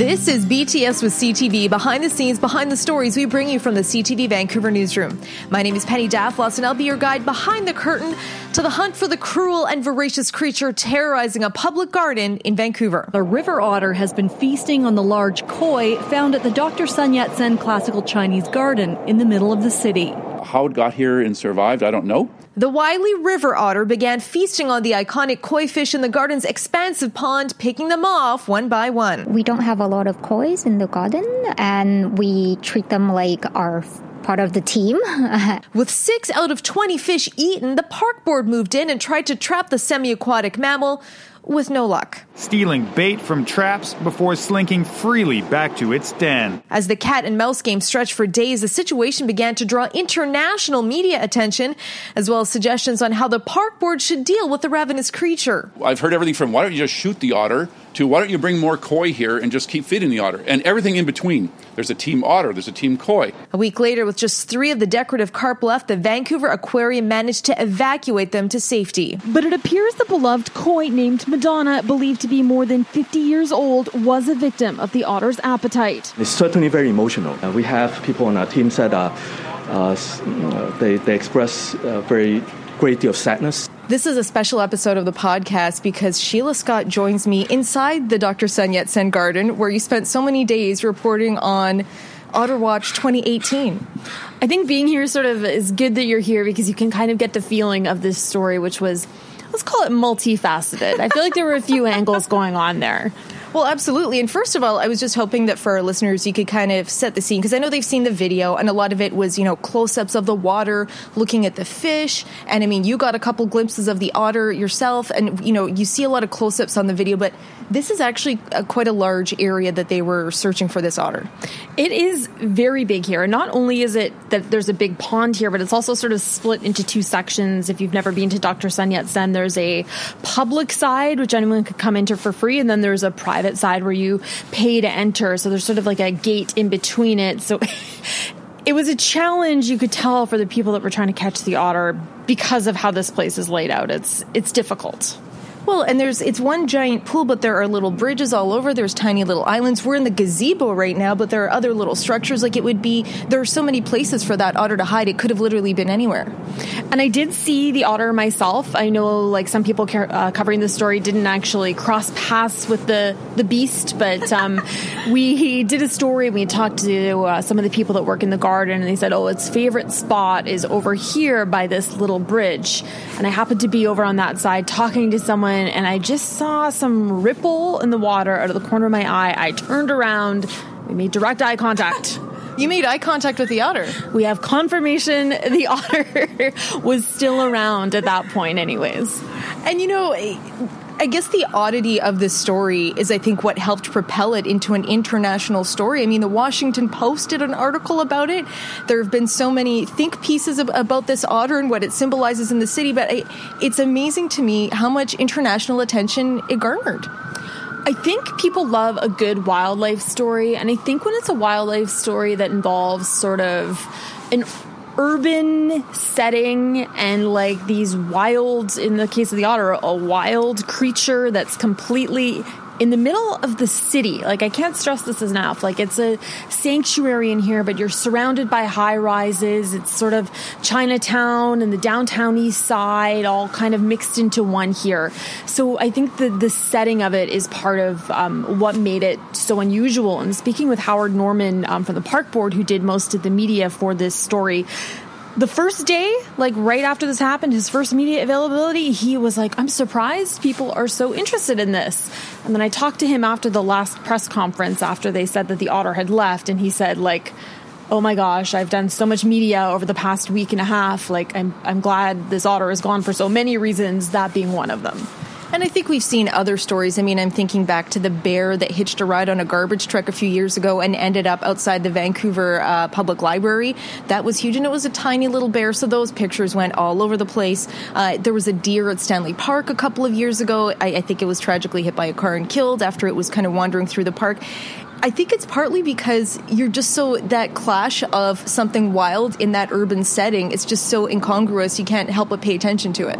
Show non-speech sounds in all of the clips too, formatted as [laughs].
This is BTS with CTV, behind the scenes, behind the stories we bring you from the CTV Vancouver newsroom. My name is Penny Daflos, and I'll be your guide behind the curtain to the hunt for the cruel and voracious creature terrorizing a public garden in Vancouver. A river otter has been feasting on the large koi found at the Dr. Sun Yat sen Classical Chinese Garden in the middle of the city. How it got here and survived, I don't know. The wily river otter began feasting on the iconic koi fish in the garden's expansive pond, picking them off one by one. We don't have a lot of kois in the garden, and we treat them like our part of the team. [laughs] With six out of 20 fish eaten, the park board moved in and tried to trap the semi aquatic mammal with no luck. Stealing bait from traps before slinking freely back to its den. As the cat and mouse game stretched for days, the situation began to draw international media attention, as well as suggestions on how the park board should deal with the ravenous creature. I've heard everything from why don't you just shoot the otter to why don't you bring more koi here and just keep feeding the otter and everything in between. There's a team otter, there's a team koi. A week later, with just three of the decorative carp left, the Vancouver Aquarium managed to evacuate them to safety. But it appears the beloved koi named Madonna, believed to be more than 50 years old, was a victim of the otter's appetite. It's certainly very emotional. Uh, we have people on our team that uh, uh, they, they express a very great deal of sadness. This is a special episode of the podcast because Sheila Scott joins me inside the Dr. Sun Yat sen garden where you spent so many days reporting on Otter Watch 2018. I think being here sort of is good that you're here because you can kind of get the feeling of this story, which was, let's call it multifaceted. I feel like there were a few [laughs] angles going on there. Well, absolutely. And first of all, I was just hoping that for our listeners, you could kind of set the scene because I know they've seen the video and a lot of it was, you know, close ups of the water, looking at the fish. And I mean, you got a couple glimpses of the otter yourself and, you know, you see a lot of close ups on the video, but this is actually a, quite a large area that they were searching for this otter. It is very big here. Not only is it that there's a big pond here, but it's also sort of split into two sections. If you've never been to Dr. Sun Yat sen, there's a public side, which anyone could come into for free, and then there's a private private side where you pay to enter. So there's sort of like a gate in between it. So [laughs] it was a challenge you could tell for the people that were trying to catch the otter because of how this place is laid out. It's it's difficult. Well, and there's it's one giant pool, but there are little bridges all over. There's tiny little islands. We're in the gazebo right now, but there are other little structures. Like it would be, there are so many places for that otter to hide. It could have literally been anywhere. And I did see the otter myself. I know, like some people uh, covering the story didn't actually cross paths with the the beast, but um, [laughs] we did a story. We talked to uh, some of the people that work in the garden, and they said, "Oh, its favorite spot is over here by this little bridge." And I happened to be over on that side talking to someone and I just saw some ripple in the water out of the corner of my eye. I turned around, we made direct eye contact. [laughs] You made eye contact with the otter. We have confirmation [laughs] the otter [laughs] was still around at that point, anyways. And you know, I guess the oddity of this story is, I think, what helped propel it into an international story. I mean, the Washington Post did an article about it. There have been so many think pieces about this otter and what it symbolizes in the city, but it's amazing to me how much international attention it garnered. I think people love a good wildlife story, and I think when it's a wildlife story that involves sort of an urban setting and like these wild, in the case of the otter, a wild creature that's completely in the middle of the city. Like, I can't stress this enough. Like, it's a sanctuary in here, but you're surrounded by high rises. It's sort of Chinatown and the downtown east side all kind of mixed into one here. So I think the, the setting of it is part of um, what made it so unusual. And speaking with Howard Normann um, from the Park Board, who did most of the media for this story, the first day, like right after this happened, his first media availability, he was like, I'm surprised people are so interested in this. And then I talked to him after the last press conference after they said that the otter had left, and he said, like, oh my gosh, I've done so much media over the past week and a half. Like, I'm, I'm glad this otter is gone for so many reasons, that being one of them. And I think we've seen other stories. I mean, I'm thinking back to the bear that hitched a ride on a garbage truck a few years ago and ended up outside the Vancouver uh, Public Library. That was huge, and it was a tiny little bear, so those pictures went all over the place. Uh, there was a deer at Stanley Park a couple of years ago. I, I think it was tragically hit by a car and killed after it was kind of wandering through the park. I think it's partly because you're just so that clash of something wild in that urban setting. It's just so incongruous. You can't help but pay attention to it.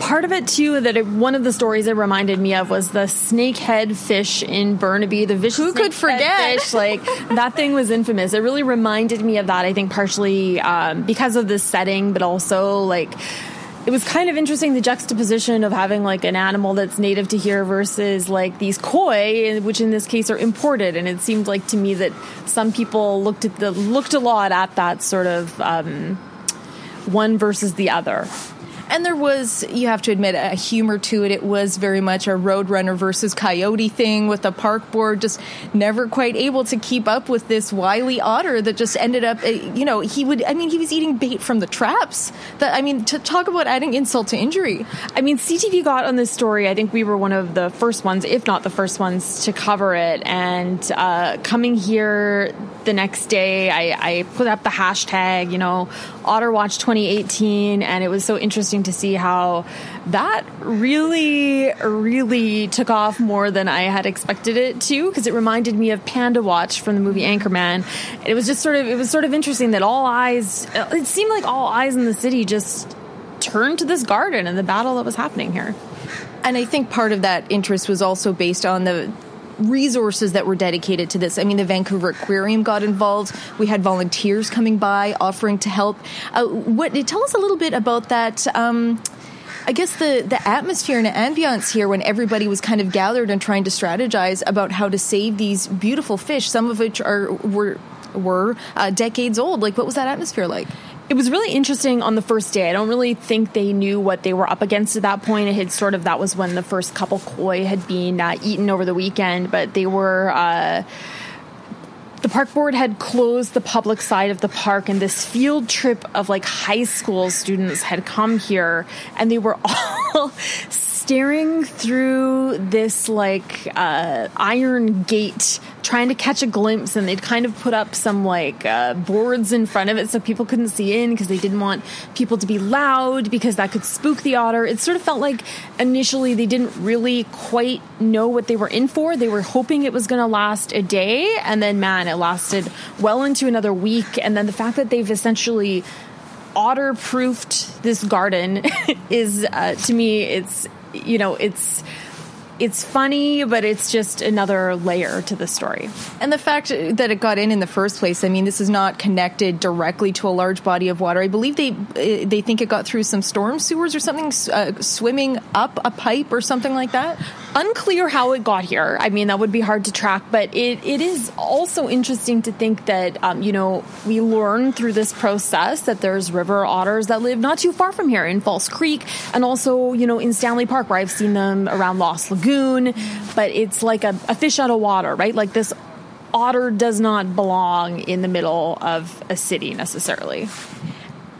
Part of it too that it, one of the stories it reminded me of was the snakehead fish in Burnaby. The vicious Who could forget? Fish, [laughs] like that thing was infamous. It really reminded me of that. I think partially um, because of the setting, but also like it was kind of interesting the juxtaposition of having like an animal that's native to here versus like these koi, which in this case are imported. And it seemed like to me that some people looked at the looked a lot at that sort of um, one versus the other. And there was, you have to admit, a humor to it. It was very much a Roadrunner versus Coyote thing with the park board just never quite able to keep up with this wily otter that just ended up, uh, you know, he would, I mean, he was eating bait from the traps. That I mean, to talk about adding insult to injury. I mean, CTV got on this story. I think we were one of the first ones, if not the first ones, to cover it. And uh, coming here the next day, I, I put up the hashtag, you know, OtterWatch 2018, and it was so interesting to see how that really, really took off more than I had expected it to, because it reminded me of Panda Watch from the movie Anchorman. And it was just sort of, it was sort of interesting that all eyes, uh, it seemed like all eyes in the city just turned to this garden and the battle that was happening here. And I think part of that interest was also based on the resources that were dedicated to this. I mean, the Vancouver Aquarium got involved. We had volunteers coming by offering to help. Uh, what tell us a little bit about that? Um, I guess the the atmosphere and ambiance here when everybody was kind of gathered and trying to strategize about how to save these beautiful fish, some of which are were were uh, decades old. Like, what was that atmosphere like? It was really interesting on the first day. I don't really think they knew what they were up against at that point. It had sort of that was when the first couple koi had been uh, eaten over the weekend, but they were. Uh, the park board had closed the public side of the park, and this field trip of like high school students had come here, and they were [laughs] all staring through this like uh, iron gate trying to catch a glimpse and they'd kind of put up some like uh, boards in front of it so people couldn't see in because they didn't want people to be loud because that could spook the otter. It sort of felt like initially they didn't really quite know what they were in for. They were hoping it was going to last a day and then man it lasted well into another week. And then the fact that they've essentially otter proofed this garden [laughs] is uh, to me it's you know it's it's funny, but it's just another layer to the story. And the fact that it got in in the first place, I mean, this is not connected directly to a large body of water. I believe they uh, they think it got through some storm sewers or something, uh, swimming up a pipe or something like that. Unclear how it got here. I mean, that would be hard to track, but it, it is also interesting to think that, um, you know, we learn through this process that there's river otters that live not too far from here in False Creek and also, you know, in Stanley Park where I've seen them around Lost Lagoon, but it's like a, a fish out of water, right? Like this otter does not belong in the middle of a city necessarily.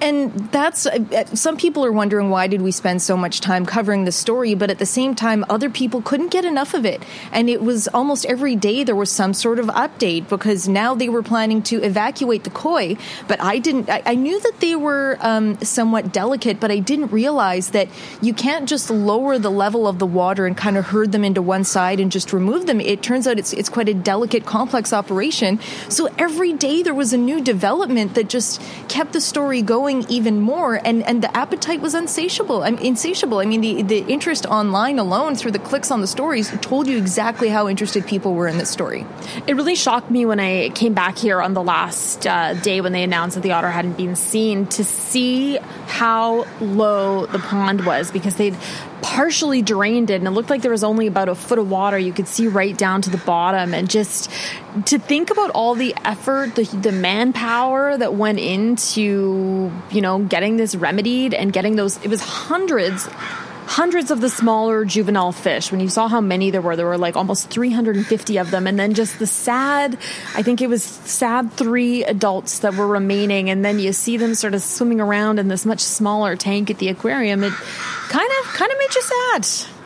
And that's uh, some people are wondering why did we spend so much time covering the story, but at the same time, other people couldn't get enough of it. And it was almost every day there was some sort of update because now they were planning to evacuate the koi. But I didn't, I, I knew that they were um, somewhat delicate, but I didn't realize that you can't just lower the level of the water and kind of herd them into one side and just remove them. It turns out it's, it's quite a delicate, complex operation. So every day there was a new development that just kept the story going even more and and the appetite was insatiable. I'm insatiable. I mean the the interest online alone through the clicks on the stories told you exactly how interested people were in this story. It really shocked me when i came back here on the last uh, day when they announced that the otter hadn't been seen to see how low the pond was because they'd partially drained it and it looked like there was only about a foot of water you could see right down to the bottom. And just to think about all the effort the, the manpower that went into you know getting this remedied and getting those it was hundreds hundreds of the smaller juvenile fish. When you saw how many there were, there were like almost 350 of them. And then just the sad, I think it was sad three adults that were remaining. And then you see them sort of swimming around in this much smaller tank at the aquarium. It kind of, kind of made you sad.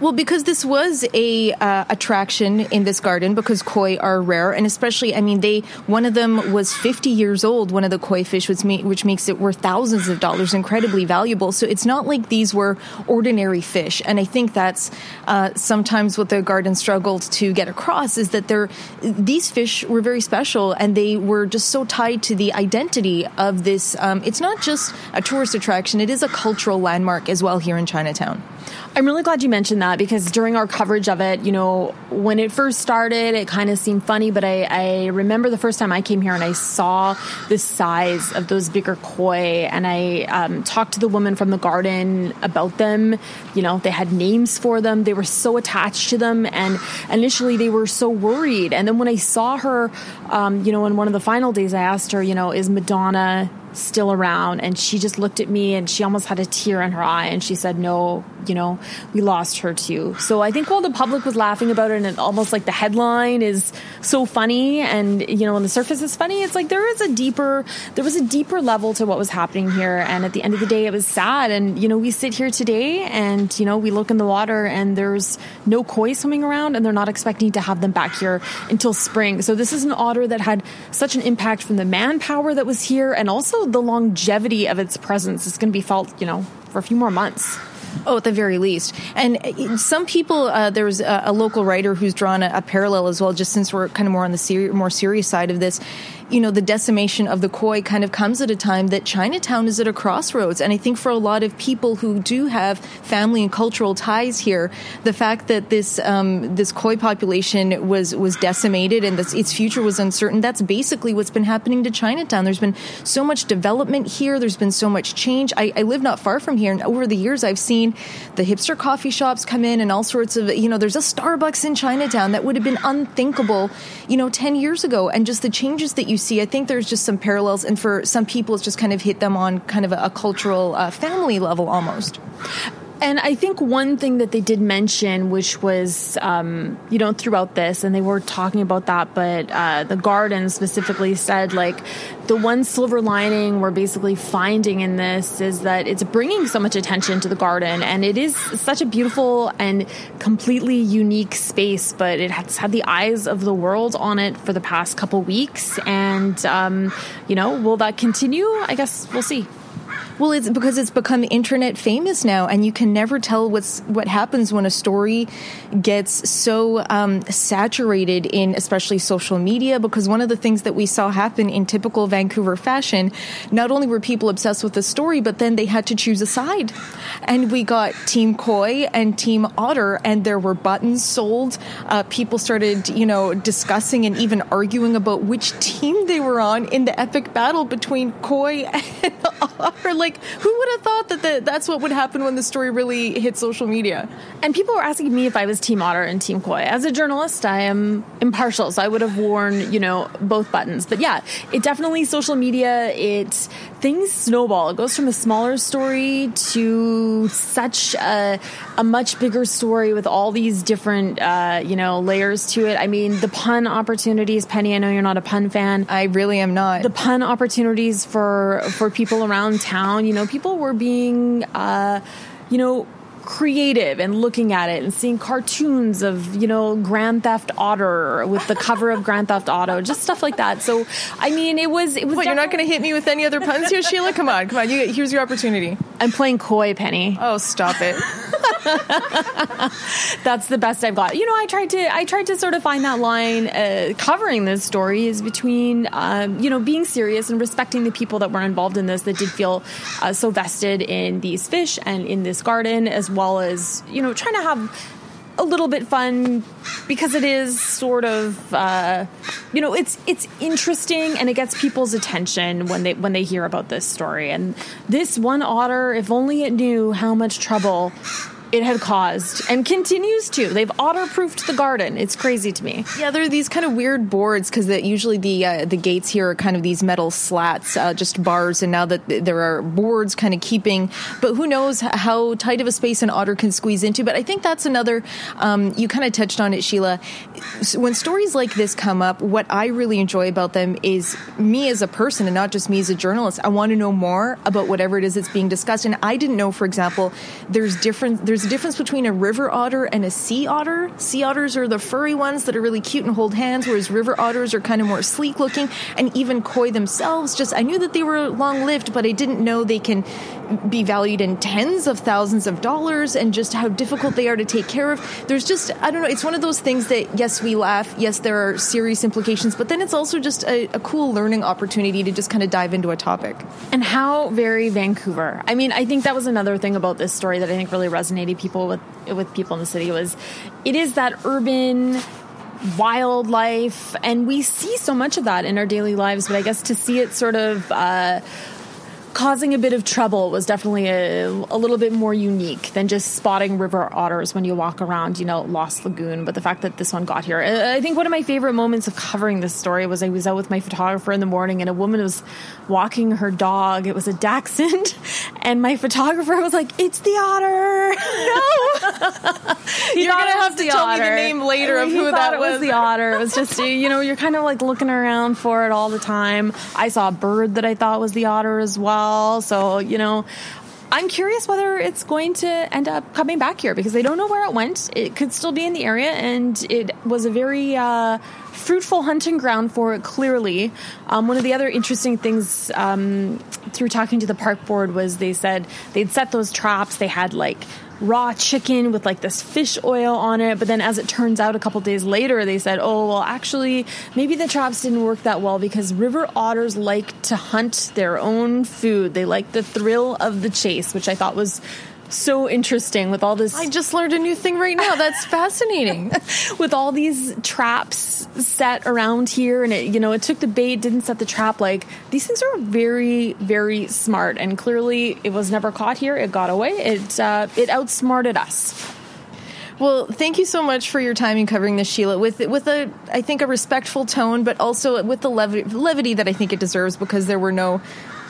Well, because this was a uh, attraction in this garden because koi are rare, and especially, I mean, they one of them was 50 years old. One of the koi fish, which, ma- which makes it worth thousands of dollars, incredibly valuable. So it's not like these were ordinary fish, and I think that's uh, sometimes what the garden struggled to get across is that they're these fish were very special, and they were just so tied to the identity of this. Um, it's not just a tourist attraction; it is a cultural landmark as well here in Chinatown. I'm really glad you mentioned that because during our coverage of it, you know, when it first started, it kind of seemed funny, but I, I, remember the first time I came here and I saw the size of those bigger koi, and I um, talked to the woman from the garden about them. You know, they had names for them, they were so attached to them, and initially they were so worried. And then when I saw her, um, you know, in one of the final days, I asked her, you know, is Madonna still around and she just looked at me and she almost had a tear in her eye and she said no you know we lost her too so i think while the public was laughing about it and it almost like the headline is so funny and you know on the surface is funny it's like there is a deeper there was a deeper level to what was happening here and at the end of the day it was sad and you know we sit here today and you know we look in the water and there's no koi swimming around and they're not expecting to have them back here until spring. So this is an otter that had such an impact from the manpower that was here and also the longevity of its presence is going to be felt, you know, for a few more months. Oh, at the very least. And uh, some people, uh, there was a, a, local writer who's drawn a, a, parallel as well, just since we're kind of more on the ser- more serious side of this you know, the decimation of the koi kind of comes at a time that Chinatown is at a crossroads. And I think for a lot of people who do have family and cultural ties here, the fact that this um, this koi population was was decimated and this, its future was uncertain, that's basically what's been happening to Chinatown. There's been so much development here. There's been so much change. I, I live not far from here, and over the years, I've seen the hipster coffee shops come in and all sorts of, you know, there's a Starbucks in Chinatown that would have been unthinkable, you know, 10 years ago. And just the changes that you see, I think there's just some parallels, and for some people, it's just kind of hit them on kind of a, a cultural uh, family level almost. And I think one thing that they did mention, which was, um, you know, throughout this, and they were talking about that, but uh, the garden specifically said, like, the one silver lining we're basically finding in this is that it's bringing so much attention to the garden, and it is such a beautiful and completely unique space, but it has had the eyes of the world on it for the past couple weeks. And, um, you know, will that continue? I guess we'll see. Well, it's because it's become internet famous now, and you can never tell what's what happens when a story gets so um, saturated in, especially social media. Because one of the things that we saw happen in typical Vancouver fashion, not only were people obsessed with the story, but then they had to choose a side, and we got Team Koi and Team Otter, and there were buttons sold. Uh, people started, you know, discussing and even arguing about which team they were on in the epic battle between Koi [laughs] and Otter. Like like, who would have thought that the, that's what would happen when the story really hit social media? And people were asking me if I was Team Otter and Team Koi. As a journalist, I am impartial, so I would have worn, you know, both buttons. But yeah, it definitely social media. It things snowball. It goes from a smaller story to such a, a much bigger story with all these different, uh, you know, layers to it. I mean, the pun opportunities. Penny, I know you're not a pun fan. I really am not. The pun opportunities for for people around town. You know, people were being, uh, you know creative and looking at it and seeing cartoons of you know Grand Theft Auto with the cover of Grand Theft Auto, just stuff like that. So I mean, it was it was. What, you're not going to hit me with any other puns here, Sheila? Come on, come on. You, here's your opportunity. I'm playing coy, Penny. Oh, stop it. [laughs] [laughs] That's the best I've got. You know, I tried to I tried to sort of find that line uh, covering this story is between um, you know being serious and respecting the people that were involved in this that did feel uh, so vested in these fish and in this garden as well as you know trying to have a little bit fun because it is sort of uh, you know it's it's interesting and it gets people's attention when they when they hear about this story and this one otter if only it knew how much trouble it had caused and continues to. They've otter-proofed the garden. It's crazy to me. Yeah, there are these kind of weird boards because usually the uh, the gates here are kind of these metal slats, uh, just bars, and now that there are boards kind of keeping. But who knows how tight of a space an otter can squeeze into? But I think that's another. Um, you kind of touched on it, Sheila. When stories like this come up, what I really enjoy about them is me as a person, and not just me as a journalist. I want to know more about whatever it is that's being discussed, and I didn't know, for example, there's different there's there's a difference between a river otter and a sea otter. Sea otters are the furry ones that are really cute and hold hands, whereas river otters are kind of more sleek looking. And even koi themselves, just I knew that they were long lived, but I didn't know they can be valued in tens of thousands of dollars and just how difficult they are to take care of. There's just, I don't know, it's one of those things that, yes, we laugh, yes, there are serious implications, but then it's also just a, a cool learning opportunity to just kind of dive into a topic. And how very Vancouver. I mean, I think that was another thing about this story that I think really resonated people with with people in the city was it is that urban wildlife and we see so much of that in our daily lives but i guess to see it sort of uh, causing a bit of trouble was definitely a, a, little bit more unique than just spotting river otters when you walk around, you know, Lost Lagoon. But the fact that this one got here, I think one of my favorite moments of covering this story was I was out with my photographer in the morning and a woman was walking her dog. It was a dachshund, [laughs] and my photographer was like, "It's the otter." no, [laughs] [laughs] you're gonna have to tell otter. me the name later of who that was. was. The otter. It was just you know you're kind of like looking around for it all the time. I saw a bird that I thought was the otter as well well. So, you know, I'm curious whether it's going to end up coming back here because they don't know where it went. It could still be in the area, and it was a very uh, fruitful hunting ground for it, clearly. Um, one of the other interesting things um, through talking to the park board was they said they'd set those traps, they had like raw chicken with like this fish oil on it. But then, as it turns out, a couple days later, they said, oh, well, actually, maybe the traps didn't work that well because river otters like to hunt their own food. They like the thrill of the chase, which I thought was so interesting with all this. I just learned a new thing right now. That's [laughs] fascinating. with all these traps set around here, and it, you know, it took the bait, didn't set the trap. Like these things are very, very smart, and clearly it was never caught here. It got away. It uh, it outsmarted us. Well, thank you so much for your time in covering this, Sheila, with with a I think a respectful tone, but also with the levity, levity that I think it deserves because there were no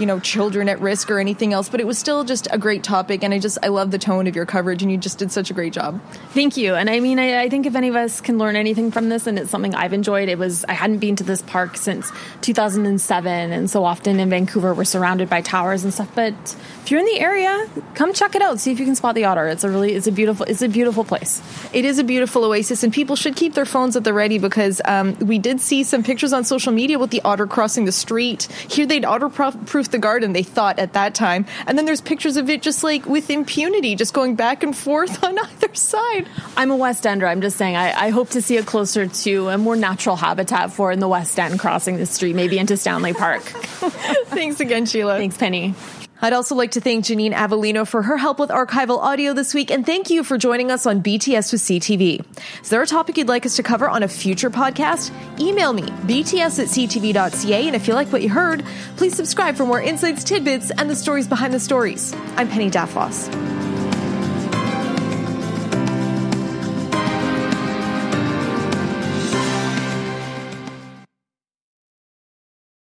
you know, children at risk or anything else, but it was still just a great topic. And I just, I love the tone of your coverage and you just did such a great job. Thank you. And I mean, I, I think if any of us can learn anything from this and it's something I've enjoyed, it was, I hadn't been to this park since 2007. And so often in Vancouver, we're surrounded by towers and stuff. But if you're in the area, come check it out. See if you can spot the otter. It's a really, it's a beautiful, it's a beautiful place. It is a beautiful oasis and people should keep their phones at the ready because um, we did see some pictures on social media with the otter crossing the street. Here they'd otter proof the garden, they thought at that time. And then there's pictures of it just like with impunity, just going back and forth [laughs] on either side. I'm a West Ender. I'm just saying, I, I hope to see it closer to a more natural habitat for in the West End crossing the street, maybe into Stanley Park. [laughs] Thanks again, Sheila. Thanks, Penny. I'd also like to thank Janine Avellino for her help with archival audio this week, and thank you for joining us on BTS with CTV. Is there a topic you'd like us to cover on a future podcast? Email me, bts at ctv.ca, and if you like what you heard, please subscribe for more insights, tidbits, and the stories behind the stories. I'm Penny Daflos.